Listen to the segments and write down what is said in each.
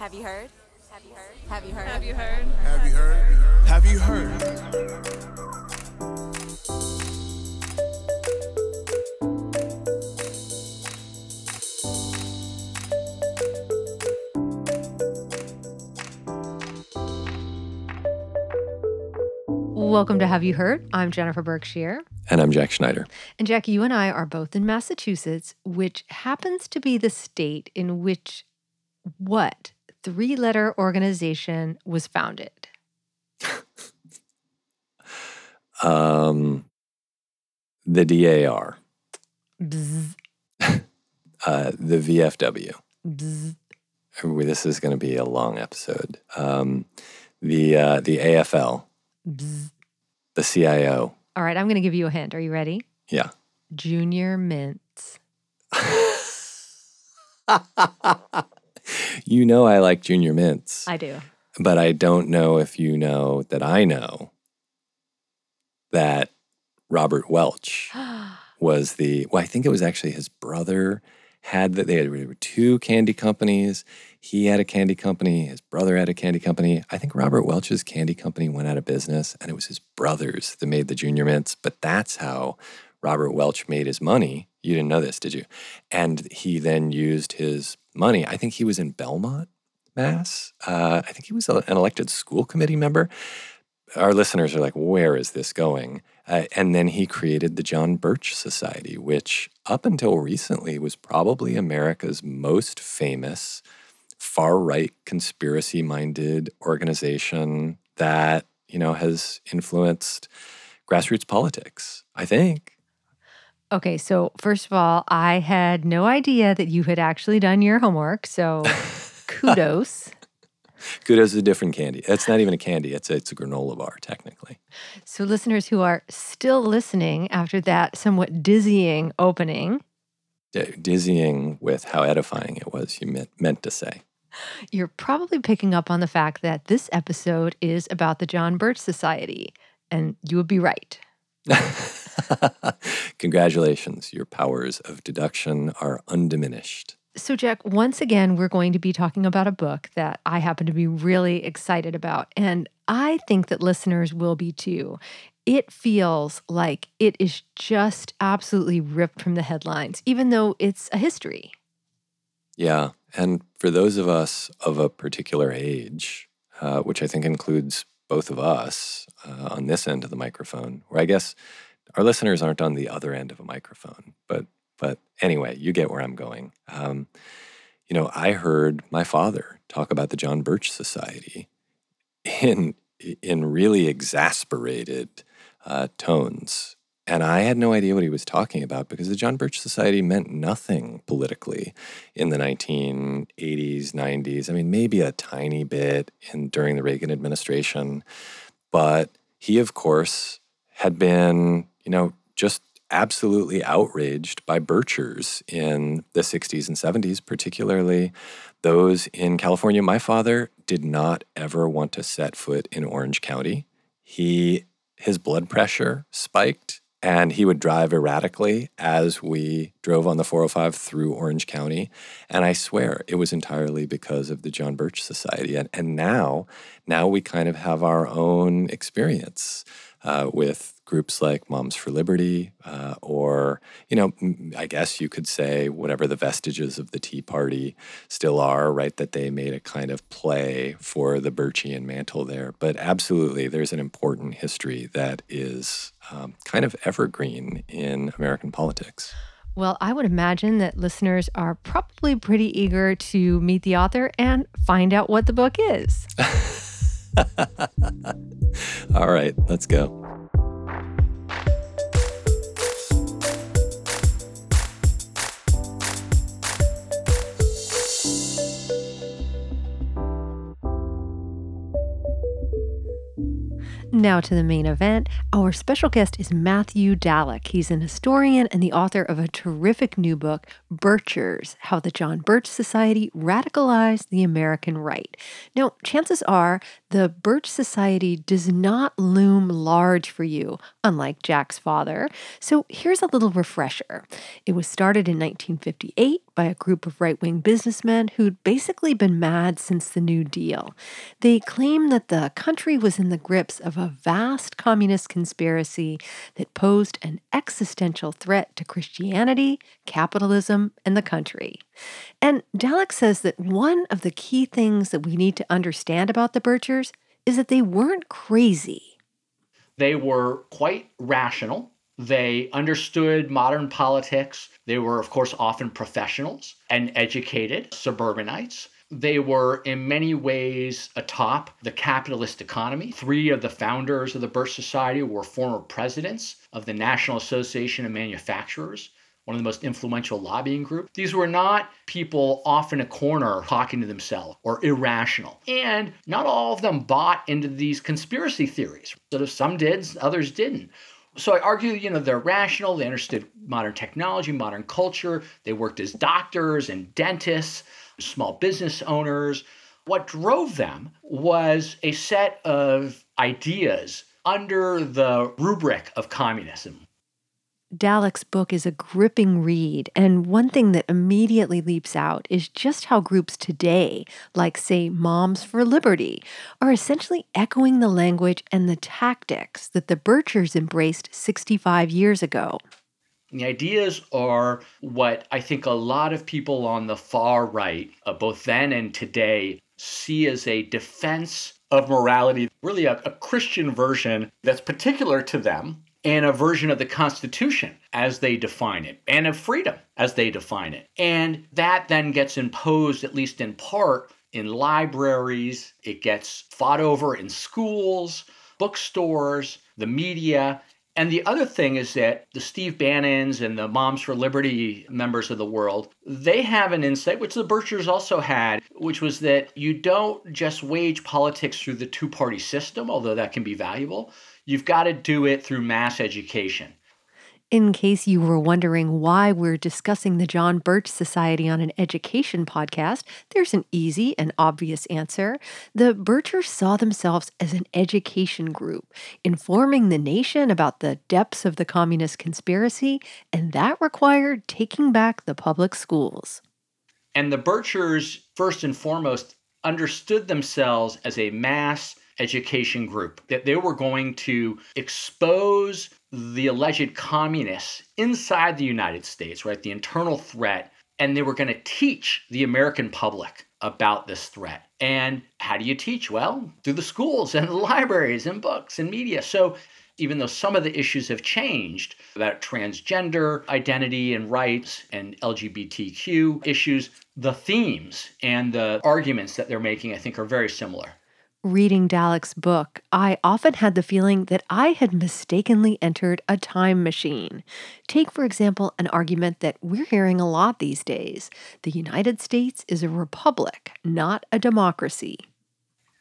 Have you heard? Have you heard? Have you heard? Have you heard? Have you heard? Have you heard? Welcome to Have You Heard? I'm Jennifer Berkshire. And I'm Jack Schneider. And Jackie, you and I are both in Massachusetts, which happens to be the state in which what three letter organization was founded? Um, the DAR, Bzz, uh, the VFW. bzz. This is going to be a long episode. Um, the uh, the AFL, Bzz. the CIO. All right, I'm going to give you a hint. Are you ready? Yeah. Junior Mints. you know I like Junior Mints, I do. but I don't know if you know that I know that Robert Welch was the well, I think it was actually his brother had that they had there were two candy companies. He had a candy company, his brother had a candy company. I think Robert Welch's candy company went out of business and it was his brothers that made the junior mints, but that's how Robert Welch made his money. You didn't know this, did you? And he then used his money. I think he was in Belmont, Mass. Uh, I think he was a- an elected school committee member our listeners are like, where is this going? Uh, and then he created the John Birch Society, which up until recently was probably America's most famous far right conspiracy minded organization that, you know, has influenced grassroots politics, I think. Okay, so first of all, I had no idea that you had actually done your homework. So kudos. Kudos is a different candy. It's not even a candy, it's a, it's a granola bar, technically. So, listeners who are still listening after that somewhat dizzying opening, D- dizzying with how edifying it was, you meant, meant to say. you're probably picking up on the fact that this episode is about the John Birch Society. And you would be right. Congratulations, your powers of deduction are undiminished. So, Jack, once again, we're going to be talking about a book that I happen to be really excited about. And I think that listeners will be too. It feels like it is just absolutely ripped from the headlines, even though it's a history. Yeah. And for those of us of a particular age, uh, which I think includes both of us uh, on this end of the microphone, or I guess our listeners aren't on the other end of a microphone, but but anyway, you get where I'm going. Um, you know, I heard my father talk about the John Birch Society in in really exasperated uh, tones. And I had no idea what he was talking about because the John Birch Society meant nothing politically in the 1980s, 90s. I mean, maybe a tiny bit in during the Reagan administration, but he, of course, had been, you know, just absolutely outraged by Birchers in the 60s and 70s, particularly those in California. My father did not ever want to set foot in Orange County. He his blood pressure spiked and he would drive erratically as we drove on the 405 through Orange County. And I swear it was entirely because of the John Birch Society. And, and now, now we kind of have our own experience uh, with groups like Moms for Liberty, uh, or, you know, I guess you could say whatever the vestiges of the Tea Party still are, right? That they made a kind of play for the Birchian mantle there. But absolutely, there's an important history that is um, kind of evergreen in American politics. Well, I would imagine that listeners are probably pretty eager to meet the author and find out what the book is. All right, let's go. Now to the main event. Our special guest is Matthew Dallek. He's an historian and the author of a terrific new book, Birchers How the John Birch Society Radicalized the American Right. Now, chances are the Birch Society does not loom large for you, unlike Jack's father. So here's a little refresher. It was started in 1958 by a group of right wing businessmen who'd basically been mad since the New Deal. They claimed that the country was in the grips of a vast communist conspiracy that posed an existential threat to Christianity, capitalism, and the country. And Dallek says that one of the key things that we need to understand about the Birchers is that they weren't crazy. They were quite rational. They understood modern politics. They were, of course, often professionals and educated suburbanites. They were in many ways atop the capitalist economy. Three of the founders of the Birch Society were former presidents of the National Association of Manufacturers, one of the most influential lobbying groups. These were not people off in a corner talking to themselves or irrational. And not all of them bought into these conspiracy theories. So some did, others didn't. So I argue, you know, they're rational, they understood modern technology, modern culture, they worked as doctors and dentists, small business owners. What drove them was a set of ideas under the rubric of communism. Dallek's book is a gripping read, and one thing that immediately leaps out is just how groups today, like, say, Moms for Liberty, are essentially echoing the language and the tactics that the Birchers embraced 65 years ago. The ideas are what I think a lot of people on the far right, uh, both then and today, see as a defense of morality, really a, a Christian version that's particular to them and a version of the Constitution as they define it, and of freedom as they define it. And that then gets imposed, at least in part, in libraries, it gets fought over in schools, bookstores, the media. And the other thing is that the Steve Bannons and the Moms for Liberty members of the world, they have an insight, which the Birchers also had, which was that you don't just wage politics through the two party system, although that can be valuable You've got to do it through mass education. In case you were wondering why we're discussing the John Birch Society on an education podcast, there's an easy and obvious answer. The Birchers saw themselves as an education group, informing the nation about the depths of the communist conspiracy, and that required taking back the public schools. And the Birchers, first and foremost, understood themselves as a mass education group, that they were going to expose the alleged communists inside the United States, right? The internal threat. And they were going to teach the American public about this threat. And how do you teach? Well, through the schools and the libraries and books and media. So even though some of the issues have changed, about transgender identity and rights and LGBTQ issues, the themes and the arguments that they're making, I think, are very similar reading Dallek's book, I often had the feeling that I had mistakenly entered a time machine. Take, for example, an argument that we're hearing a lot these days the United States is a republic, not a democracy.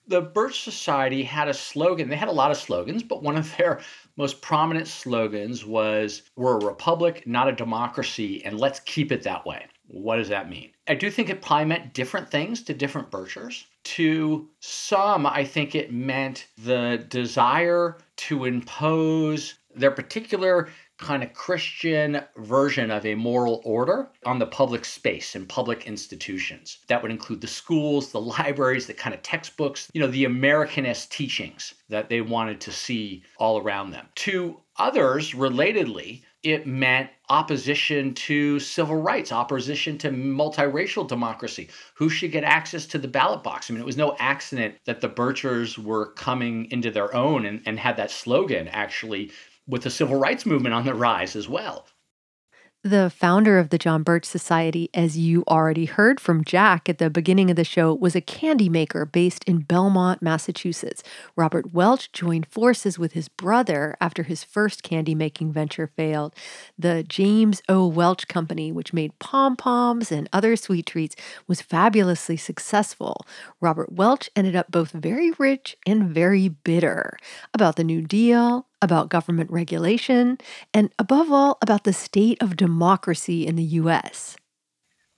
The Birch Society had a slogan. They had a lot of slogans, but one of their most prominent slogans was We're a republic, not a democracy, and let's keep it that way. What does that mean? I do think it probably meant different things to different Birchers. To some, I think it meant the desire to impose their particular kind of Christian version of a moral order on the public space and public institutions. That would include the schools, the libraries, the kind of textbooks, you know, the Americanist teachings that they wanted to see all around them. To others, relatedly, it meant opposition to civil rights, opposition to multiracial democracy. Who should get access to the ballot box? I mean, it was no accident that the Birchers were coming into their own and, and had that slogan actually with the civil rights movement on the rise as well. The founder of the John Birch Society, as you already heard from Jack at the beginning of the show, was a candy maker based in Belmont, Massachusetts. Robert Welch joined forces with his brother after his first candy making venture failed. The James O. Welch Company, which made pom poms and other sweet treats, was fabulously successful. Robert Welch ended up both very rich and very bitter about the New Deal, about government regulation, and above all, about the state of democracy in the US.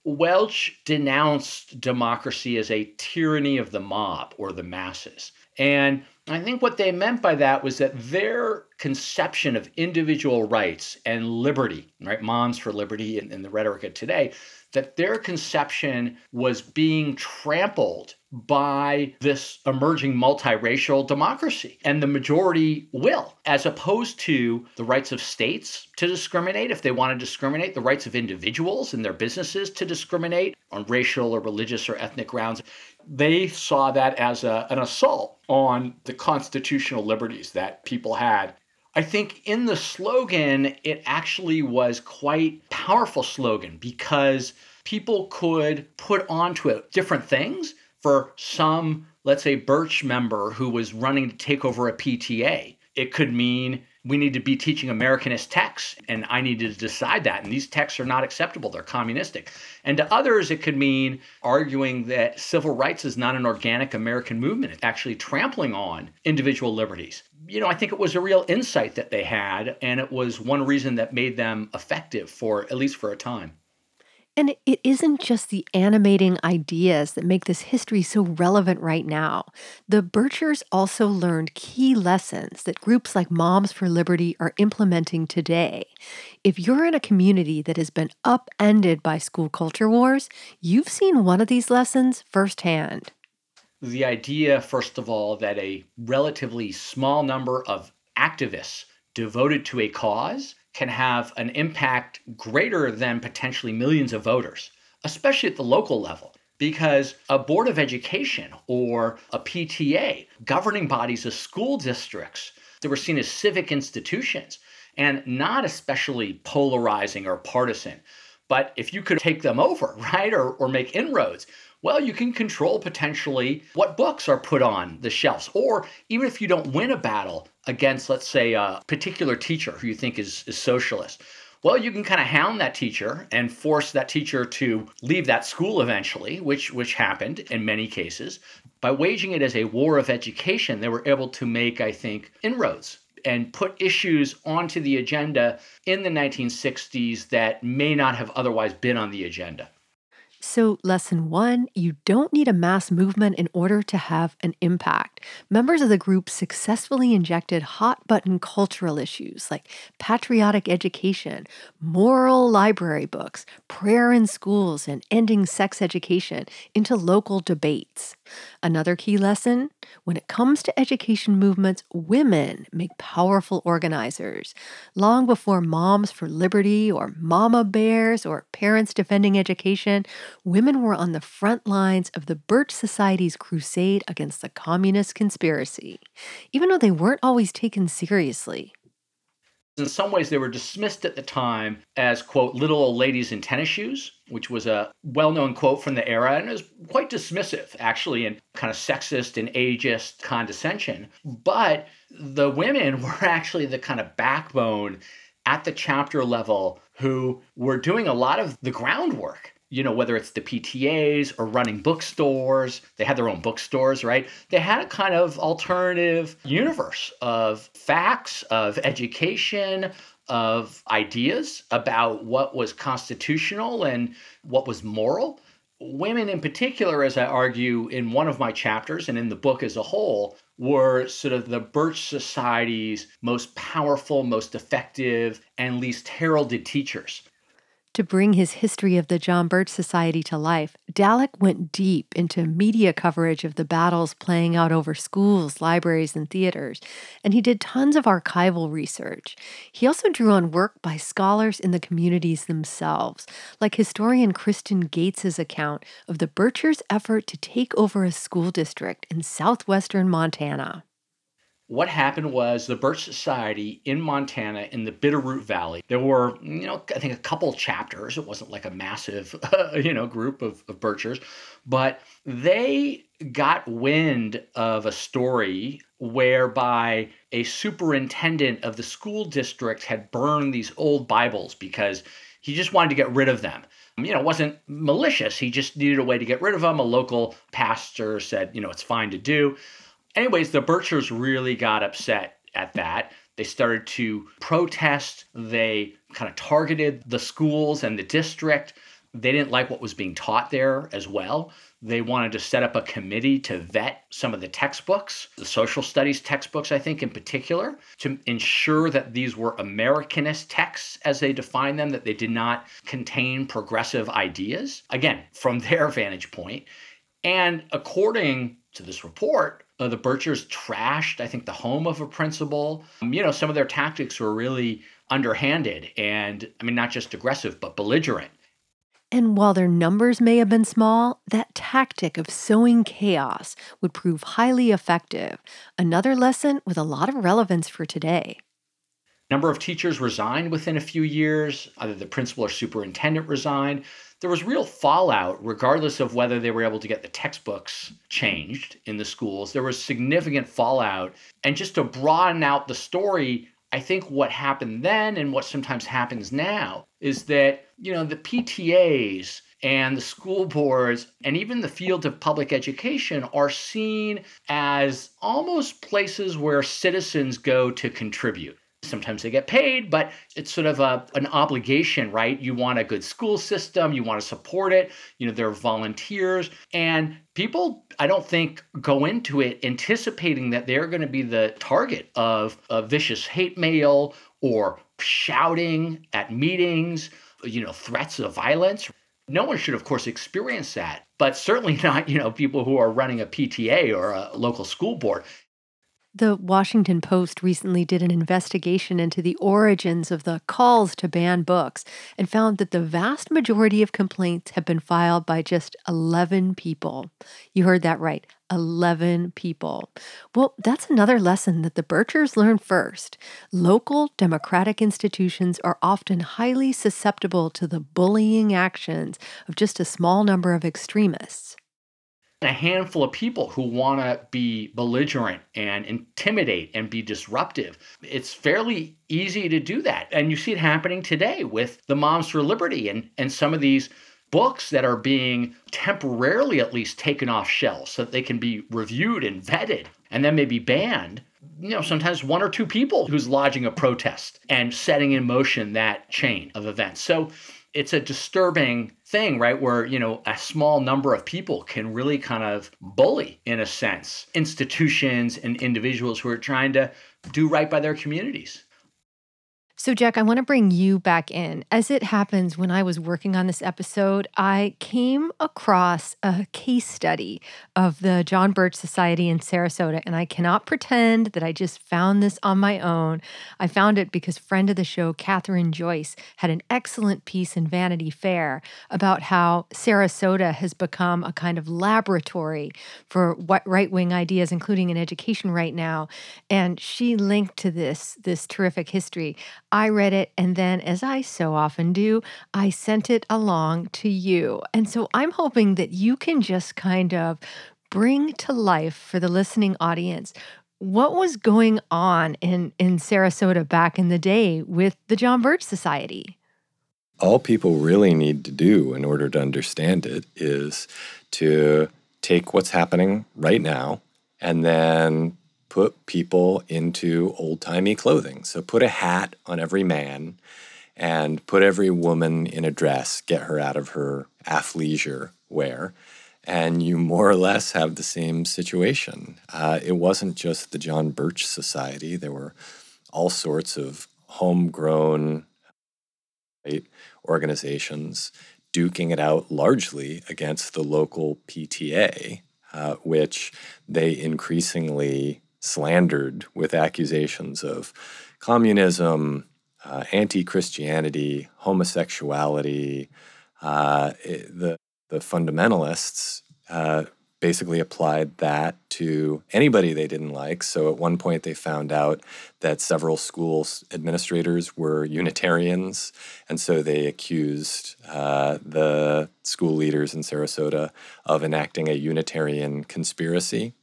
Welch denounced democracy as a tyranny of the mob or the masses. And I think what they meant by that was that their conception of individual rights and liberty, right, moms for liberty in, in the rhetoric of today, that their conception was being trampled by this emerging multiracial democracy and the majority will, as opposed to the rights of states to discriminate if they want to discriminate, the rights of individuals and their businesses to discriminate on racial or religious or ethnic grounds. They saw that as a, an assault on the constitutional liberties that people had I think in the slogan, it actually was quite powerful slogan because people could put onto it different things for some, let's say, Birch member who was running to take over a PTA. It could mean we need to be teaching Americanist texts, and I need to decide that. And these texts are not acceptable, they're communistic. And to others, it could mean arguing that civil rights is not an organic American movement, it's actually trampling on individual liberties. You know, I think it was a real insight that they had, and it was one reason that made them effective for at least for a time. And it isn't just the animating ideas that make this history so relevant right now. The Birchers also learned key lessons that groups like Moms for Liberty are implementing today. If you're in a community that has been upended by school culture wars, you've seen one of these lessons firsthand. The idea, first of all, that a relatively small number of activists devoted to a cause can have an impact greater than potentially millions of voters, especially at the local level. Because a board of education or a PTA, governing bodies of school districts that were seen as civic institutions and not especially polarizing or partisan. But if you could take them over, right, or, or make inroads, well, you can control potentially what books are put on the shelves. Or even if you don't win a battle against, let's say, a particular teacher who you think is, is socialist, well, you can kind of hound that teacher and force that teacher to leave that school eventually, which which happened in many cases. By waging it as a war of education, they were able to make, I think, inroads and put issues onto the agenda in the 1960s that may not have otherwise been on the agenda. So, lesson one you don't need a mass movement in order to have an impact. Members of the group successfully injected hot button cultural issues like patriotic education, moral library books, prayer in schools, and ending sex education into local debates. Another key lesson when it comes to education movements, women make powerful organizers. Long before Moms for Liberty or Mama Bears or Parents Defending Education, women were on the front lines of the Birch Society's crusade against the communist conspiracy, even though they weren't always taken seriously. In some ways, they were dismissed at the time as, quote, little old ladies in tennis shoes, which was a well known quote from the era and it was quite dismissive, actually, and kind of sexist and ageist condescension. But the women were actually the kind of backbone at the chapter level who were doing a lot of the groundwork you know, whether it's the PTAs or running bookstores, they had their own bookstores, right? They had a kind of alternative universe of facts, of education, of ideas about what was constitutional and what was moral. Women, in particular, as I argue in one of my chapters and in the book as a whole, were sort of the Birch Society's most powerful, most effective, and least heralded teachers. To bring his history of the John Birch Society to life, Dallek went deep into media coverage of the battles playing out over schools, libraries, and theaters, and he did tons of archival research. He also drew on work by scholars in the communities themselves, like historian Kristen Gates's account of the Birchers' effort to take over a school district in southwestern Montana what happened was the Birch Society in Montana in the Bitterroot Valley. There were, you know, I think a couple chapters. It wasn't like a massive, uh, you know, group of, of Birchers, but they got wind of a story whereby a superintendent of the school district had burned these old Bibles because he just wanted to get rid of them you know, it wasn't malicious. He just needed a way to get rid of them. A local pastor said, you know, it's fine to do. Anyways, the Birchers really got upset at that. They started to protest. They kind of targeted the schools and the district. they didn't like what was being taught there as well. They wanted to set up a committee to vet some of the textbooks, the social studies textbooks, I think, in particular, to ensure that these were Americanist texts as they define them, that they did not contain progressive ideas. Again, from their vantage point. And according to this report, uh, the Birchers trashed, I think, the home of a principal. Um, you know, some of their tactics were really underhanded and, I mean, not just aggressive, but belligerent. And while their numbers may have been small, that tactic of sowing chaos would prove highly effective. Another lesson with a lot of relevance for today. Number of teachers resigned within a few years, either the principal or superintendent resigned. There was real fallout, regardless of whether they were able to get the textbooks changed in the schools. There was significant fallout. And just to broaden out the story, I think what happened then and what sometimes happens now is that, you know, the PTAs and the school boards and even the field of public education are seen as almost places where citizens go to contribute. Sometimes they get paid, but it's sort of a, an obligation, right? You want a good school system, you want to support it. You know, they're volunteers, and people, I don't think, go into it anticipating that they're going to be the target of a vicious hate mail or shouting at meetings, you know, threats of violence. No one should, of course, experience that, but certainly not, you know, people who are running a PTA or a local school board. The Washington Post recently did an investigation into the origins of the calls to ban books and found that the vast majority of complaints have been filed by just 11 people. You heard that right 11 people. Well, that's another lesson that the Birchers learned first. Local democratic institutions are often highly susceptible to the bullying actions of just a small number of extremists a handful of people who want to be belligerent and intimidate and be disruptive. It's fairly easy to do that. And you see it happening today with the Moms for Liberty and, and some of these books that are being temporarily at least taken off shelves so that they can be reviewed and vetted and then maybe banned. You know, sometimes one or two people who's lodging a protest and setting in motion that chain of events. So it's a disturbing thing, right? Where, you know, a small number of people can really kind of bully, in a sense, institutions and individuals who are trying to do right by their communities. So, Jack, I want to bring you back in. As it happens, when I was working on this episode, I came across a case study of the John Birch Society in Sarasota, and I cannot pretend that I just found this on my own. I found it because friend of the show, Kathryn Joyce, had an excellent piece in Vanity Fair about how Sarasota has become a kind of laboratory for what right wing ideas, including in education right now. And she linked to this this terrific history. I read it, and then, as I so often do, I sent it along to you. And so I'm hoping that you can just kind of bring to life for the listening audience what was going on in, in Sarasota back in the day with the John Birch Society. All people really need to do in order to understand it is to take what's happening right now and then put people into old timey clothing. So put a hat on every man and put every woman in a dress, get her out of her athleisure wear. And you more or less have the same situation. Uh, it wasn't just the John Birch Society, there were all sorts of homegrown right, organizations duking it out largely against the local PTA, uh, which they increasingly slandered with accusations of communism, uh, anti Christianity, homosexuality. Uh, it, the, the fundamentalists uh, basically applied that to anybody they didn't like. So at one point, they found out that several school administrators were Unitarians, and so they accused uh, the school leaders in Sarasota of enacting a Unitarian conspiracy.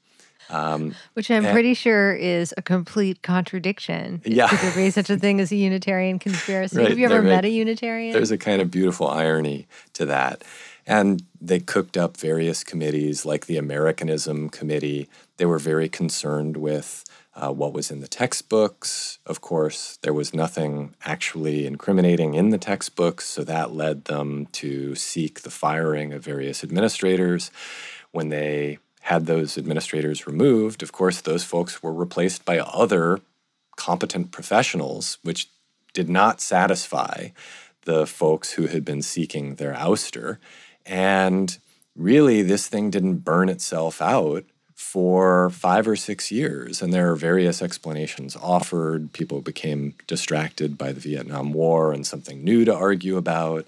Um, Which I'm and, pretty sure is a complete contradiction. Yeah. Because there is such a thing as a Unitarian conspiracy. Right, Have you ever met a Unitarian? There's a kind of beautiful irony to that. And they cooked up various committees like the Americanism Committee. They were very concerned with uh, what was in the textbooks. Of course, there was nothing actually incriminating in the textbooks, so that led them to seek the firing of various administrators. When they had those administrators removed, of course, those folks were replaced by other competent professionals, which did not satisfy the folks who had been seeking their ouster. And really, this thing didn't burn itself out for five or six years. And there are various explanations offered. People became distracted by the Vietnam War and something new to argue about.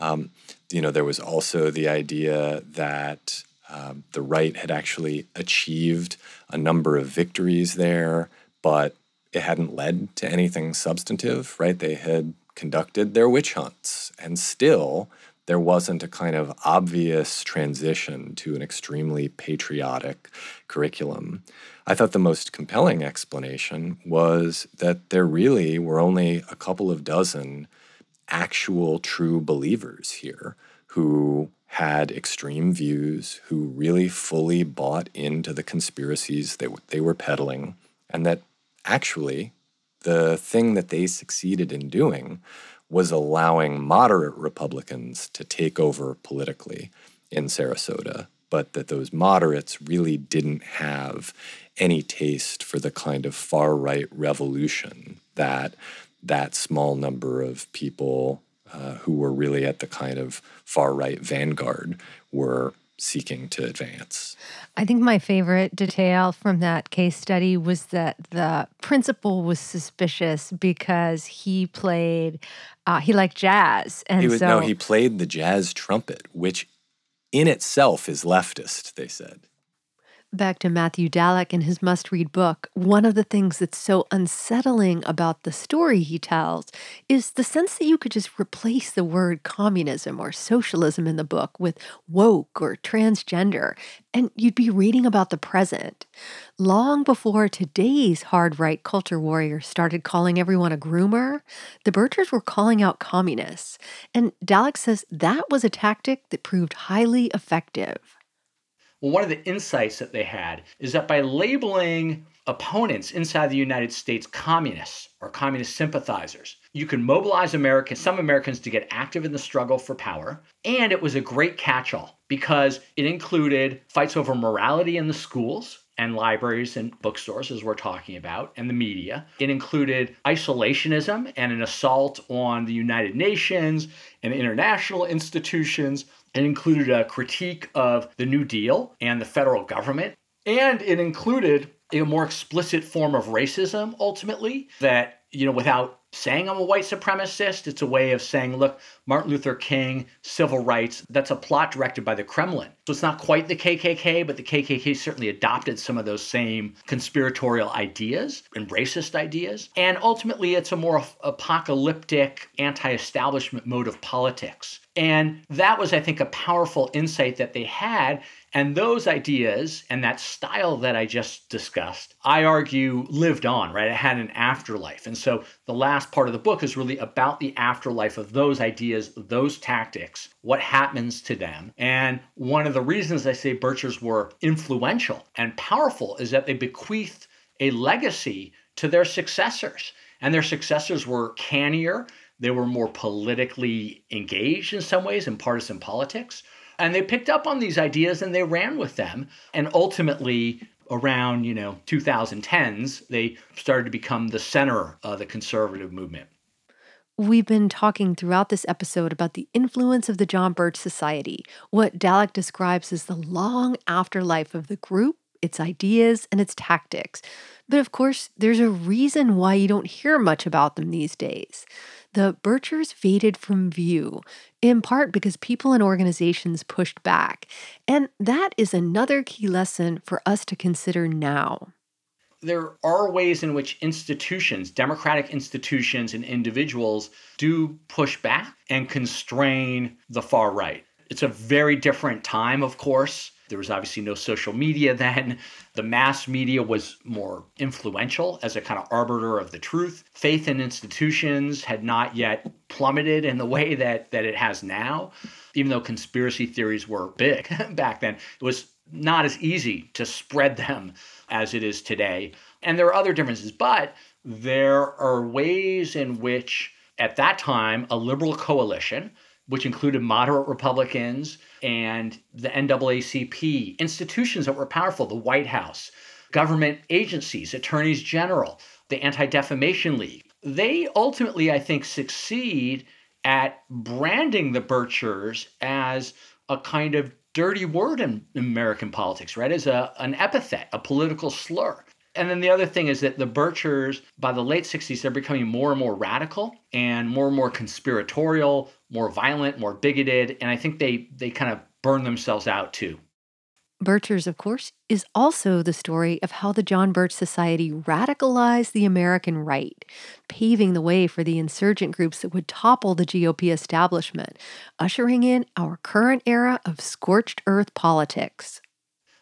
Um, you know, there was also the idea that um, the right had actually achieved a number of victories there, but it hadn't led to anything substantive, right? They had conducted their witch hunts, and still there wasn't a kind of obvious transition to an extremely patriotic curriculum. I thought the most compelling explanation was that there really were only a couple of dozen actual true believers here who had extreme views, who really fully bought into the conspiracies that they were peddling, and that actually the thing that they succeeded in doing was allowing moderate Republicans to take over politically in Sarasota, but that those moderates really didn't have any taste for the kind of far right revolution that that small number of people uh, who were really at the kind of far right vanguard were seeking to advance. I think my favorite detail from that case study was that the principal was suspicious because he played, uh, he liked jazz, and he was, so no, he played the jazz trumpet, which in itself is leftist. They said. Back to Matthew Dallek and his must read book, one of the things that's so unsettling about the story he tells is the sense that you could just replace the word communism or socialism in the book with woke or transgender, and you'd be reading about the present. Long before today's hard right culture warriors started calling everyone a groomer, the Birchers were calling out communists. And Dallek says that was a tactic that proved highly effective. Well, one of the insights that they had is that by labeling opponents inside the United States communists or communist sympathizers, you can mobilize Americans, some Americans to get active in the struggle for power. And it was a great catch all because it included fights over morality in the schools and libraries and bookstores, as we're talking about, and the media. It included isolationism and an assault on the United Nations and international institutions it included a critique of the New Deal and the federal government. And it included a more explicit form of racism, ultimately, that, you know, without saying I'm a white supremacist. It's a way of saying, look, Martin Luther King, civil rights, that's a plot directed by the Kremlin. So it's not quite the KKK, but the KKK certainly adopted some of those same conspiratorial ideas and racist ideas. And ultimately, it's a more apocalyptic, anti establishment mode of politics. And that was, I think, a powerful insight that they had and those ideas and that style that I just discussed, I argue, lived on, right? It had an afterlife. And so the last part of the book is really about the afterlife of those ideas, those tactics, what happens to them. And one of the reasons I say Birchers were influential and powerful is that they bequeathed a legacy to their successors. And their successors were cannier, they were more politically engaged in some ways in partisan politics. And they picked up on these ideas and they ran with them. And ultimately, around, you know, 2010s, they started to become the center of the conservative movement. We've been talking throughout this episode about the influence of the John Birch Society, what Dallek describes as the long afterlife of the group, its ideas, and its tactics. But of course, there's a reason why you don't hear much about them these days the Birchers faded from view, in part because people and organizations pushed back. And that is another key lesson for us to consider now. There are ways in which institutions, democratic institutions, and individuals do push back and constrain the far right. It's a very different time, of course. There was obviously no social media then. The mass media was more influential as a kind of arbiter of the truth. Faith in institutions had not yet plummeted in the way that, that it has now. Even though conspiracy theories were big back then, it was not as easy to spread them as it is today. And there are other differences, but there are ways in which, at that time, a liberal coalition, which included moderate Republicans and the NAACP, institutions that were powerful, the White House, government agencies, attorneys general, the Anti Defamation League, they ultimately, I think, succeed at branding the Birchers as a kind of dirty word in American politics, right? As a, an epithet, a political slur. And then the other thing is that the Birchers, by the late 60s, they're becoming more and more radical and more and more conspiratorial, more violent, more bigoted. And I think they they kind of burn themselves out too. Birchers, of course, is also the story of how the John Birch Society radicalized the American right, paving the way for the insurgent groups that would topple the GOP establishment, ushering in our current era of scorched earth politics.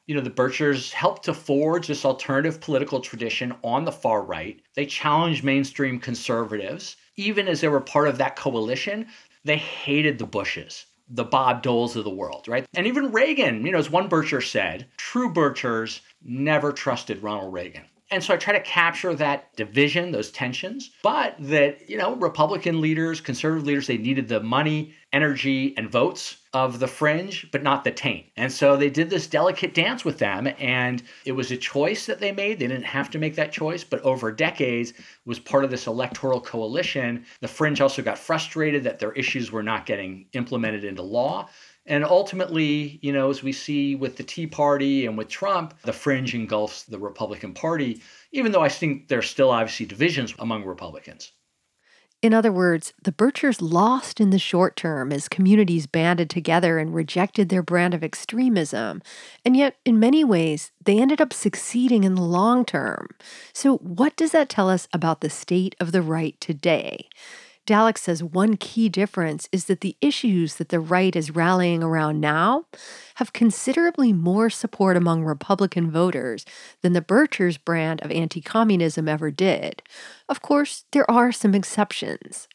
You know, the Birchers helped to forge this alternative political tradition on the far right. They challenged mainstream conservatives. Even as they were part of that coalition, they hated the Bushes the Bob Doles of the world, right? And even Reagan, you know, as one Bircher said, true Birchers never trusted Ronald Reagan. And so I try to capture that division, those tensions, but that, you know, Republican leaders, conservative leaders, they needed the money, energy, and votes of the fringe, but not the taint. And so they did this delicate dance with them. And it was a choice that they made. They didn't have to make that choice, but over decades was part of this electoral coalition. The fringe also got frustrated that their issues were not getting implemented into law. And ultimately, you know, as we see with the Tea Party and with Trump, the fringe engulfs the Republican Party, even though I think there's still obviously divisions among Republicans. In other words, the Birchers lost in the short term as communities banded together and rejected their brand of extremism. And yet, in many ways, they ended up succeeding in the long term. So, what does that tell us about the state of the right today? Dallek says one key difference is that the issues that the right is rallying around now have considerably more support among Republican voters than the Birchers brand of anti communism ever did. Of course, there are some exceptions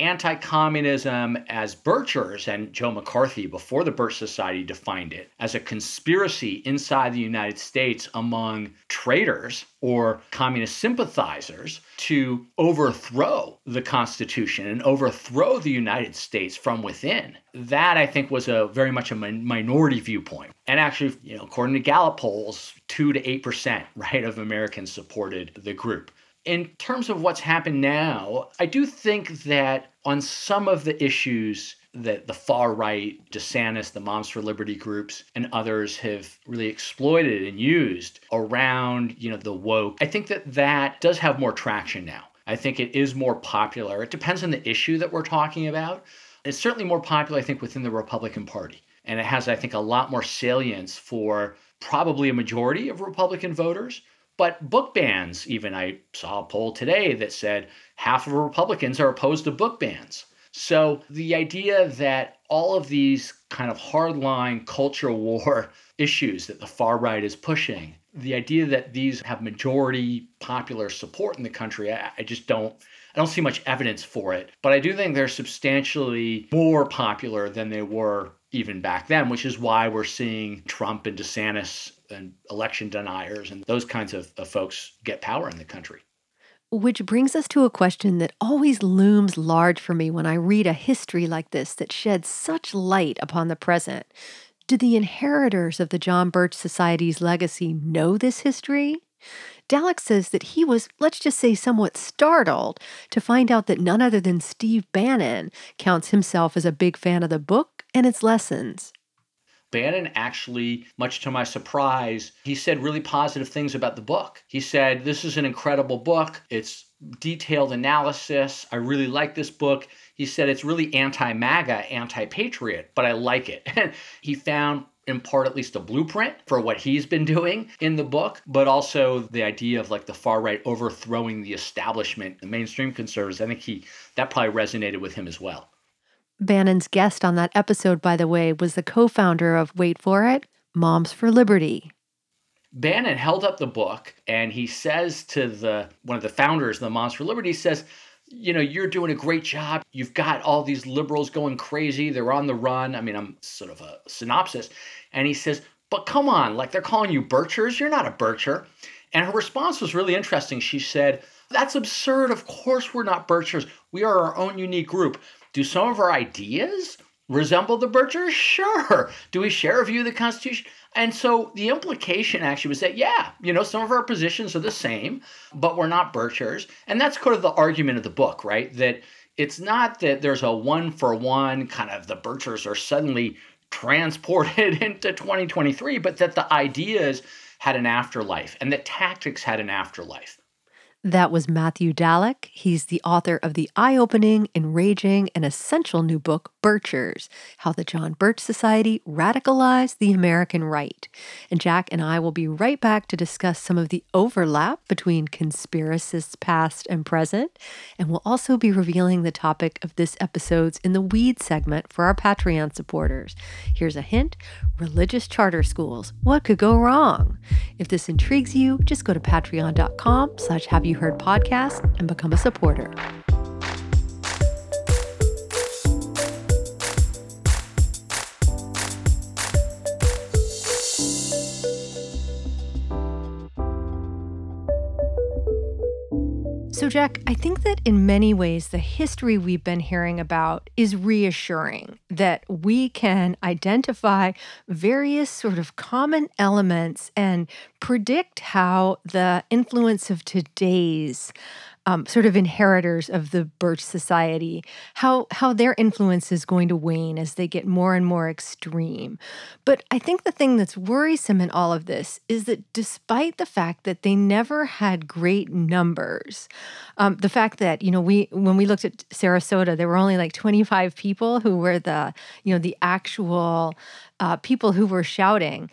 anti communism as Birchers and Joe McCarthy before the Birch Society defined it as a conspiracy inside the United States among traitors or communist sympathizers to overthrow the Constitution and overthrow the United States from within. That I think was a very much a minority viewpoint. And actually, you know, according to Gallup polls, 2 to 8% right of Americans supported the group in terms of what's happened now, I do think that on some of the issues that the far right, DeSantis, the Moms for Liberty groups, and others have really exploited and used around, you know, the woke. I think that that does have more traction now. I think it is more popular. It depends on the issue that we're talking about. It's certainly more popular, I think, within the Republican Party. And it has, I think, a lot more salience for probably a majority of Republican voters. But book bans, even I saw a poll today that said half of Republicans are opposed to book bans. So the idea that all of these kind of hardline culture war issues that the far right is pushing, the idea that these have majority popular support in the country, I, I just don't I don't see much evidence for it. But I do think they're substantially more popular than they were even back then, which is why we're seeing Trump and DeSantis and election deniers and those kinds of, of folks get power in the country. Which brings us to a question that always looms large for me when I read a history like this that sheds such light upon the present. Do the inheritors of the John Birch Society's legacy know this history? Dallek says that he was, let's just say, somewhat startled to find out that none other than Steve Bannon counts himself as a big fan of the book and its lessons. Bannon actually, much to my surprise, he said really positive things about the book. He said, This is an incredible book. It's detailed analysis. I really like this book. He said it's really anti MAGA, anti patriot, but I like it. And he found in part at least a blueprint for what he's been doing in the book, but also the idea of like the far right overthrowing the establishment, the mainstream conservatives. I think he that probably resonated with him as well. Bannon's guest on that episode, by the way, was the co founder of Wait For It, Moms for Liberty. Bannon held up the book and he says to the one of the founders of the Moms for Liberty says, you know, you're doing a great job. You've got all these liberals going crazy. They're on the run. I mean, I'm sort of a synopsis. And he says, but come on, like they're calling you birchers. You're not a bircher. And her response was really interesting. She said, that's absurd. Of course, we're not birchers. We are our own unique group. Do some of our ideas resemble the birchers? Sure. Do we share a view of the Constitution? And so the implication actually was that, yeah, you know, some of our positions are the same, but we're not birchers. And that's kind of the argument of the book, right? That it's not that there's a one for one kind of the birchers are suddenly transported into 2023, but that the ideas had an afterlife and that tactics had an afterlife. That was Matthew Dallek. He's the author of the eye opening, enraging, and essential new book, Birchers How the John Birch Society Radicalized the American Right. And Jack and I will be right back to discuss some of the overlap between conspiracists past and present. And we'll also be revealing the topic of this episode's In the Weed segment for our Patreon supporters. Here's a hint religious charter schools. What could go wrong? If this intrigues you, just go to patreon.com slash have you heard podcast and become a supporter. So, Jack, I think that in many ways, the history we've been hearing about is reassuring that we can identify various sort of common elements and predict how the influence of today's um, sort of inheritors of the Birch Society, how how their influence is going to wane as they get more and more extreme. But I think the thing that's worrisome in all of this is that despite the fact that they never had great numbers, um, the fact that you know we when we looked at Sarasota, there were only like 25 people who were the you know the actual uh, people who were shouting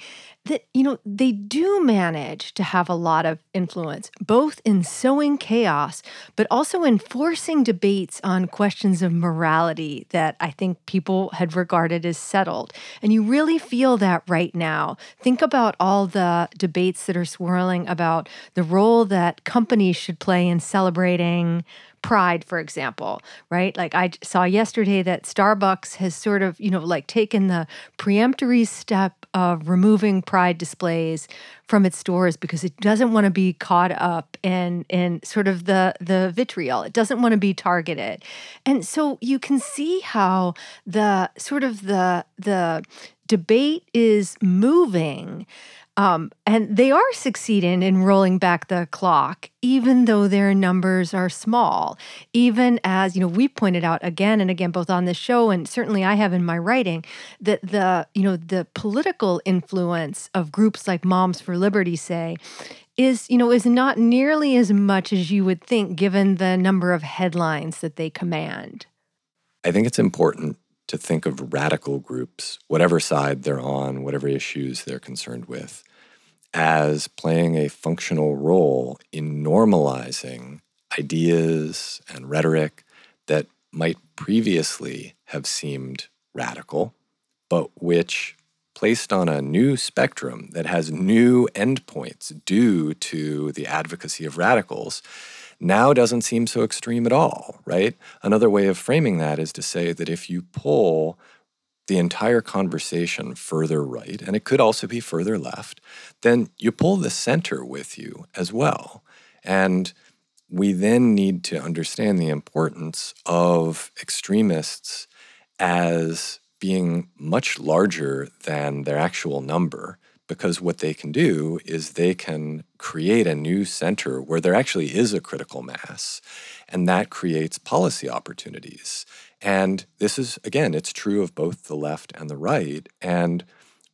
that you know they do manage to have a lot of influence both in sowing chaos but also in forcing debates on questions of morality that i think people had regarded as settled. And you really feel that right now. Think about all the debates that are swirling about the role that companies should play in celebrating pride for example right? Like i saw yesterday that starbucks has sort of you know like taken the preemptory step of removing pride displays from its stores because it doesn't want to be caught up in in sort of the the vitriol. It doesn't want to be targeted. And so you can see how the sort of the the debate is moving um, and they are succeeding in rolling back the clock, even though their numbers are small. Even as, you know, we pointed out again and again, both on this show and certainly I have in my writing, that the, you know, the political influence of groups like Moms for Liberty, say, is, you know, is not nearly as much as you would think given the number of headlines that they command. I think it's important to think of radical groups, whatever side they're on, whatever issues they're concerned with, as playing a functional role in normalizing ideas and rhetoric that might previously have seemed radical, but which, placed on a new spectrum that has new endpoints due to the advocacy of radicals, now doesn't seem so extreme at all, right? Another way of framing that is to say that if you pull the entire conversation further right, and it could also be further left, then you pull the center with you as well. And we then need to understand the importance of extremists as being much larger than their actual number because what they can do is they can create a new center where there actually is a critical mass and that creates policy opportunities and this is, again, it's true of both the left and the right. And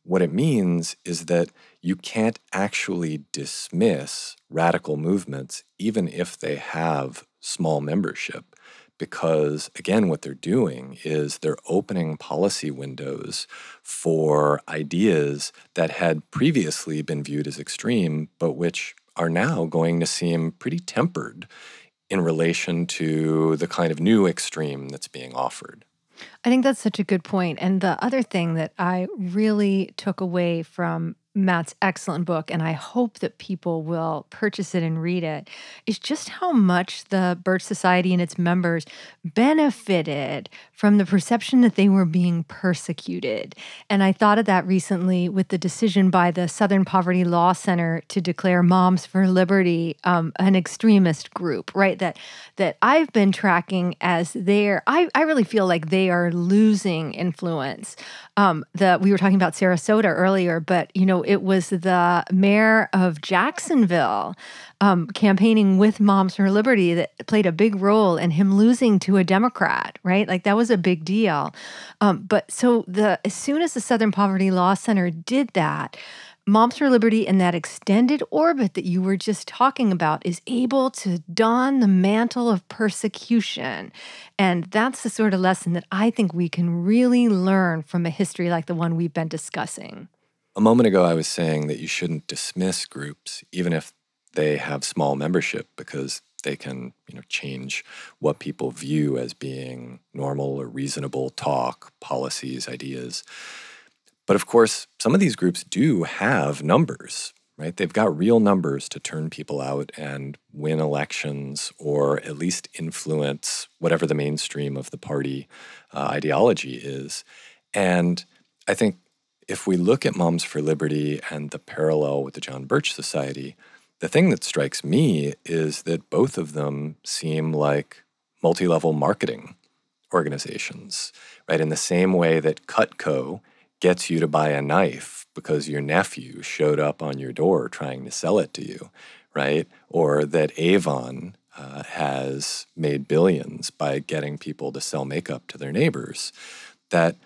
what it means is that you can't actually dismiss radical movements, even if they have small membership, because again, what they're doing is they're opening policy windows for ideas that had previously been viewed as extreme, but which are now going to seem pretty tempered in relation to the kind of new extreme that's being offered. I think that's such a good point. And the other thing that I really took away from Matt's excellent book, and I hope that people will purchase it and read it, is just how much the Birch Society and its members benefited from the perception that they were being persecuted. And I thought of that recently with the decision by the Southern Poverty Law Center to declare Moms for Liberty um, an extremist group, right? That that I've been tracking as their, I, I really feel like they are losing influence. Um, the we were talking about Sarasota earlier, but you know it was the mayor of Jacksonville um, campaigning with Moms for Liberty that played a big role in him losing to a Democrat, right? Like that was a big deal. Um, but so the as soon as the Southern Poverty Law Center did that. Moms for Liberty in that extended orbit that you were just talking about is able to don the mantle of persecution. And that's the sort of lesson that I think we can really learn from a history like the one we've been discussing. A moment ago, I was saying that you shouldn't dismiss groups, even if they have small membership, because they can you know, change what people view as being normal or reasonable talk, policies, ideas. But of course, some of these groups do have numbers, right? They've got real numbers to turn people out and win elections or at least influence whatever the mainstream of the party uh, ideology is. And I think if we look at Moms for Liberty and the parallel with the John Birch Society, the thing that strikes me is that both of them seem like multi level marketing organizations, right? In the same way that Cutco gets you to buy a knife because your nephew showed up on your door trying to sell it to you, right? Or that Avon uh, has made billions by getting people to sell makeup to their neighbors. That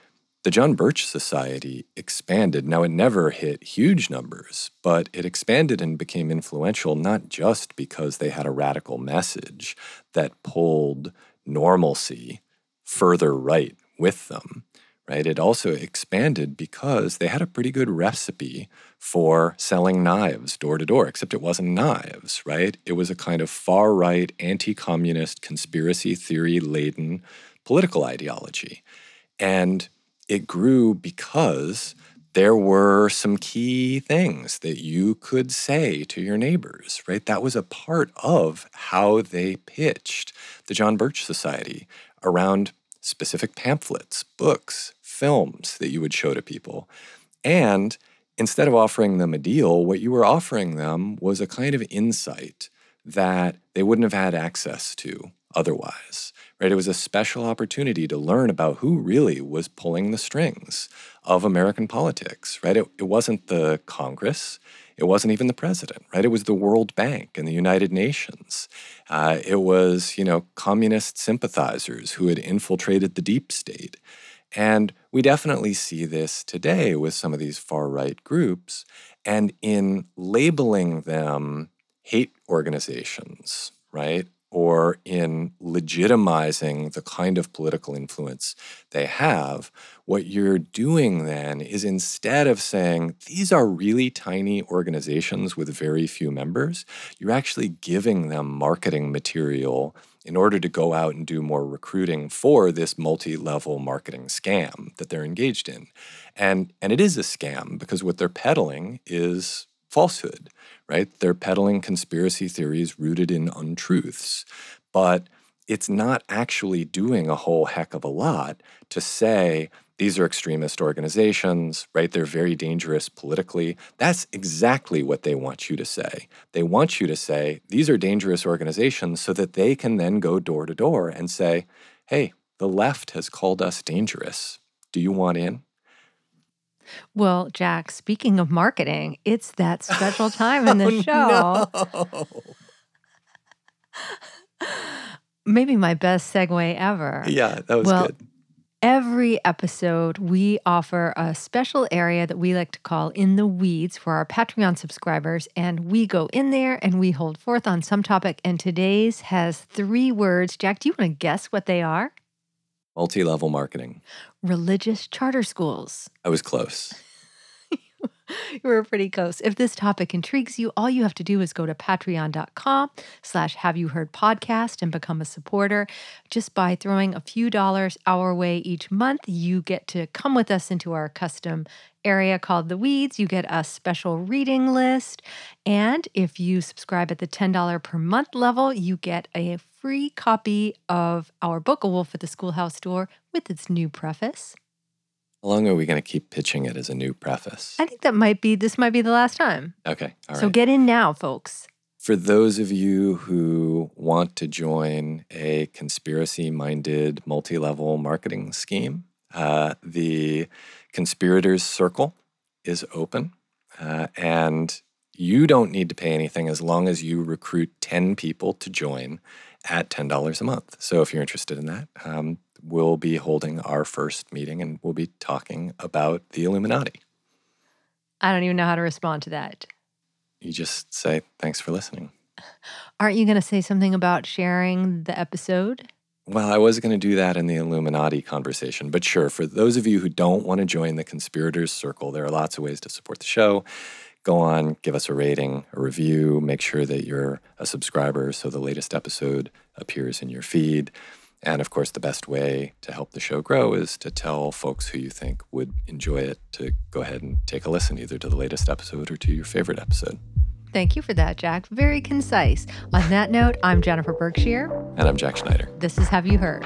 the John Birch Society expanded. Now, it never hit huge numbers, but it expanded and became influential not just because they had a radical message that pulled normalcy further right with them, right? It also expanded because they had a pretty good recipe for selling knives door to door, except it wasn't knives, right? It was a kind of far right, anti communist, conspiracy theory laden political ideology. And it grew because there were some key things that you could say to your neighbors, right? That was a part of how they pitched the John Birch Society around specific pamphlets, books, films that you would show to people. And instead of offering them a deal, what you were offering them was a kind of insight that they wouldn't have had access to otherwise right? It was a special opportunity to learn about who really was pulling the strings of American politics, right? It, it wasn't the Congress. It wasn't even the president, right? It was the World Bank and the United Nations. Uh, it was, you know, communist sympathizers who had infiltrated the deep state. And we definitely see this today with some of these far right groups. And in labeling them hate organizations, right? Or in legitimizing the kind of political influence they have, what you're doing then is instead of saying these are really tiny organizations with very few members, you're actually giving them marketing material in order to go out and do more recruiting for this multi-level marketing scam that they're engaged in. And and it is a scam because what they're peddling is falsehood right? They're peddling conspiracy theories rooted in untruths. But it's not actually doing a whole heck of a lot to say these are extremist organizations, right? They're very dangerous politically. That's exactly what they want you to say. They want you to say these are dangerous organizations so that they can then go door to door and say, hey, the left has called us dangerous. Do you want in? Well, Jack, speaking of marketing, it's that special time in the oh, show. No. Maybe my best segue ever. Yeah, that was well, good. Every episode, we offer a special area that we like to call In the Weeds for our Patreon subscribers. And we go in there and we hold forth on some topic. And today's has three words. Jack, do you want to guess what they are? Multi level marketing. Religious charter schools. I was close. You were pretty close. If this topic intrigues you, all you have to do is go to patreon.com slash have you heard podcast and become a supporter. Just by throwing a few dollars our way each month, you get to come with us into our custom area called The Weeds. You get a special reading list. And if you subscribe at the $10 per month level, you get a free copy of our book, A Wolf at the Schoolhouse Door, with its new preface. How long are we going to keep pitching it as a new preface? I think that might be, this might be the last time. Okay. All right. so get in now, folks. For those of you who want to join a conspiracy minded multi level marketing scheme, uh, the Conspirators Circle is open. Uh, and you don't need to pay anything as long as you recruit 10 people to join at $10 a month. So if you're interested in that, um, we'll be holding our first meeting and we'll be talking about the Illuminati. I don't even know how to respond to that. You just say, thanks for listening. Aren't you going to say something about sharing the episode? Well, I was going to do that in the Illuminati conversation, but sure, for those of you who don't want to join the conspirators circle, there are lots of ways to support the show. Go on, give us a rating, a review, make sure that you're a subscriber so the latest episode appears in your feed. And of course, the best way to help the show grow is to tell folks who you think would enjoy it to go ahead and take a listen either to the latest episode or to your favorite episode. Thank you for that, Jack. Very concise. On that note, I'm Jennifer Berkshire. And I'm Jack Schneider. This is Have You Heard?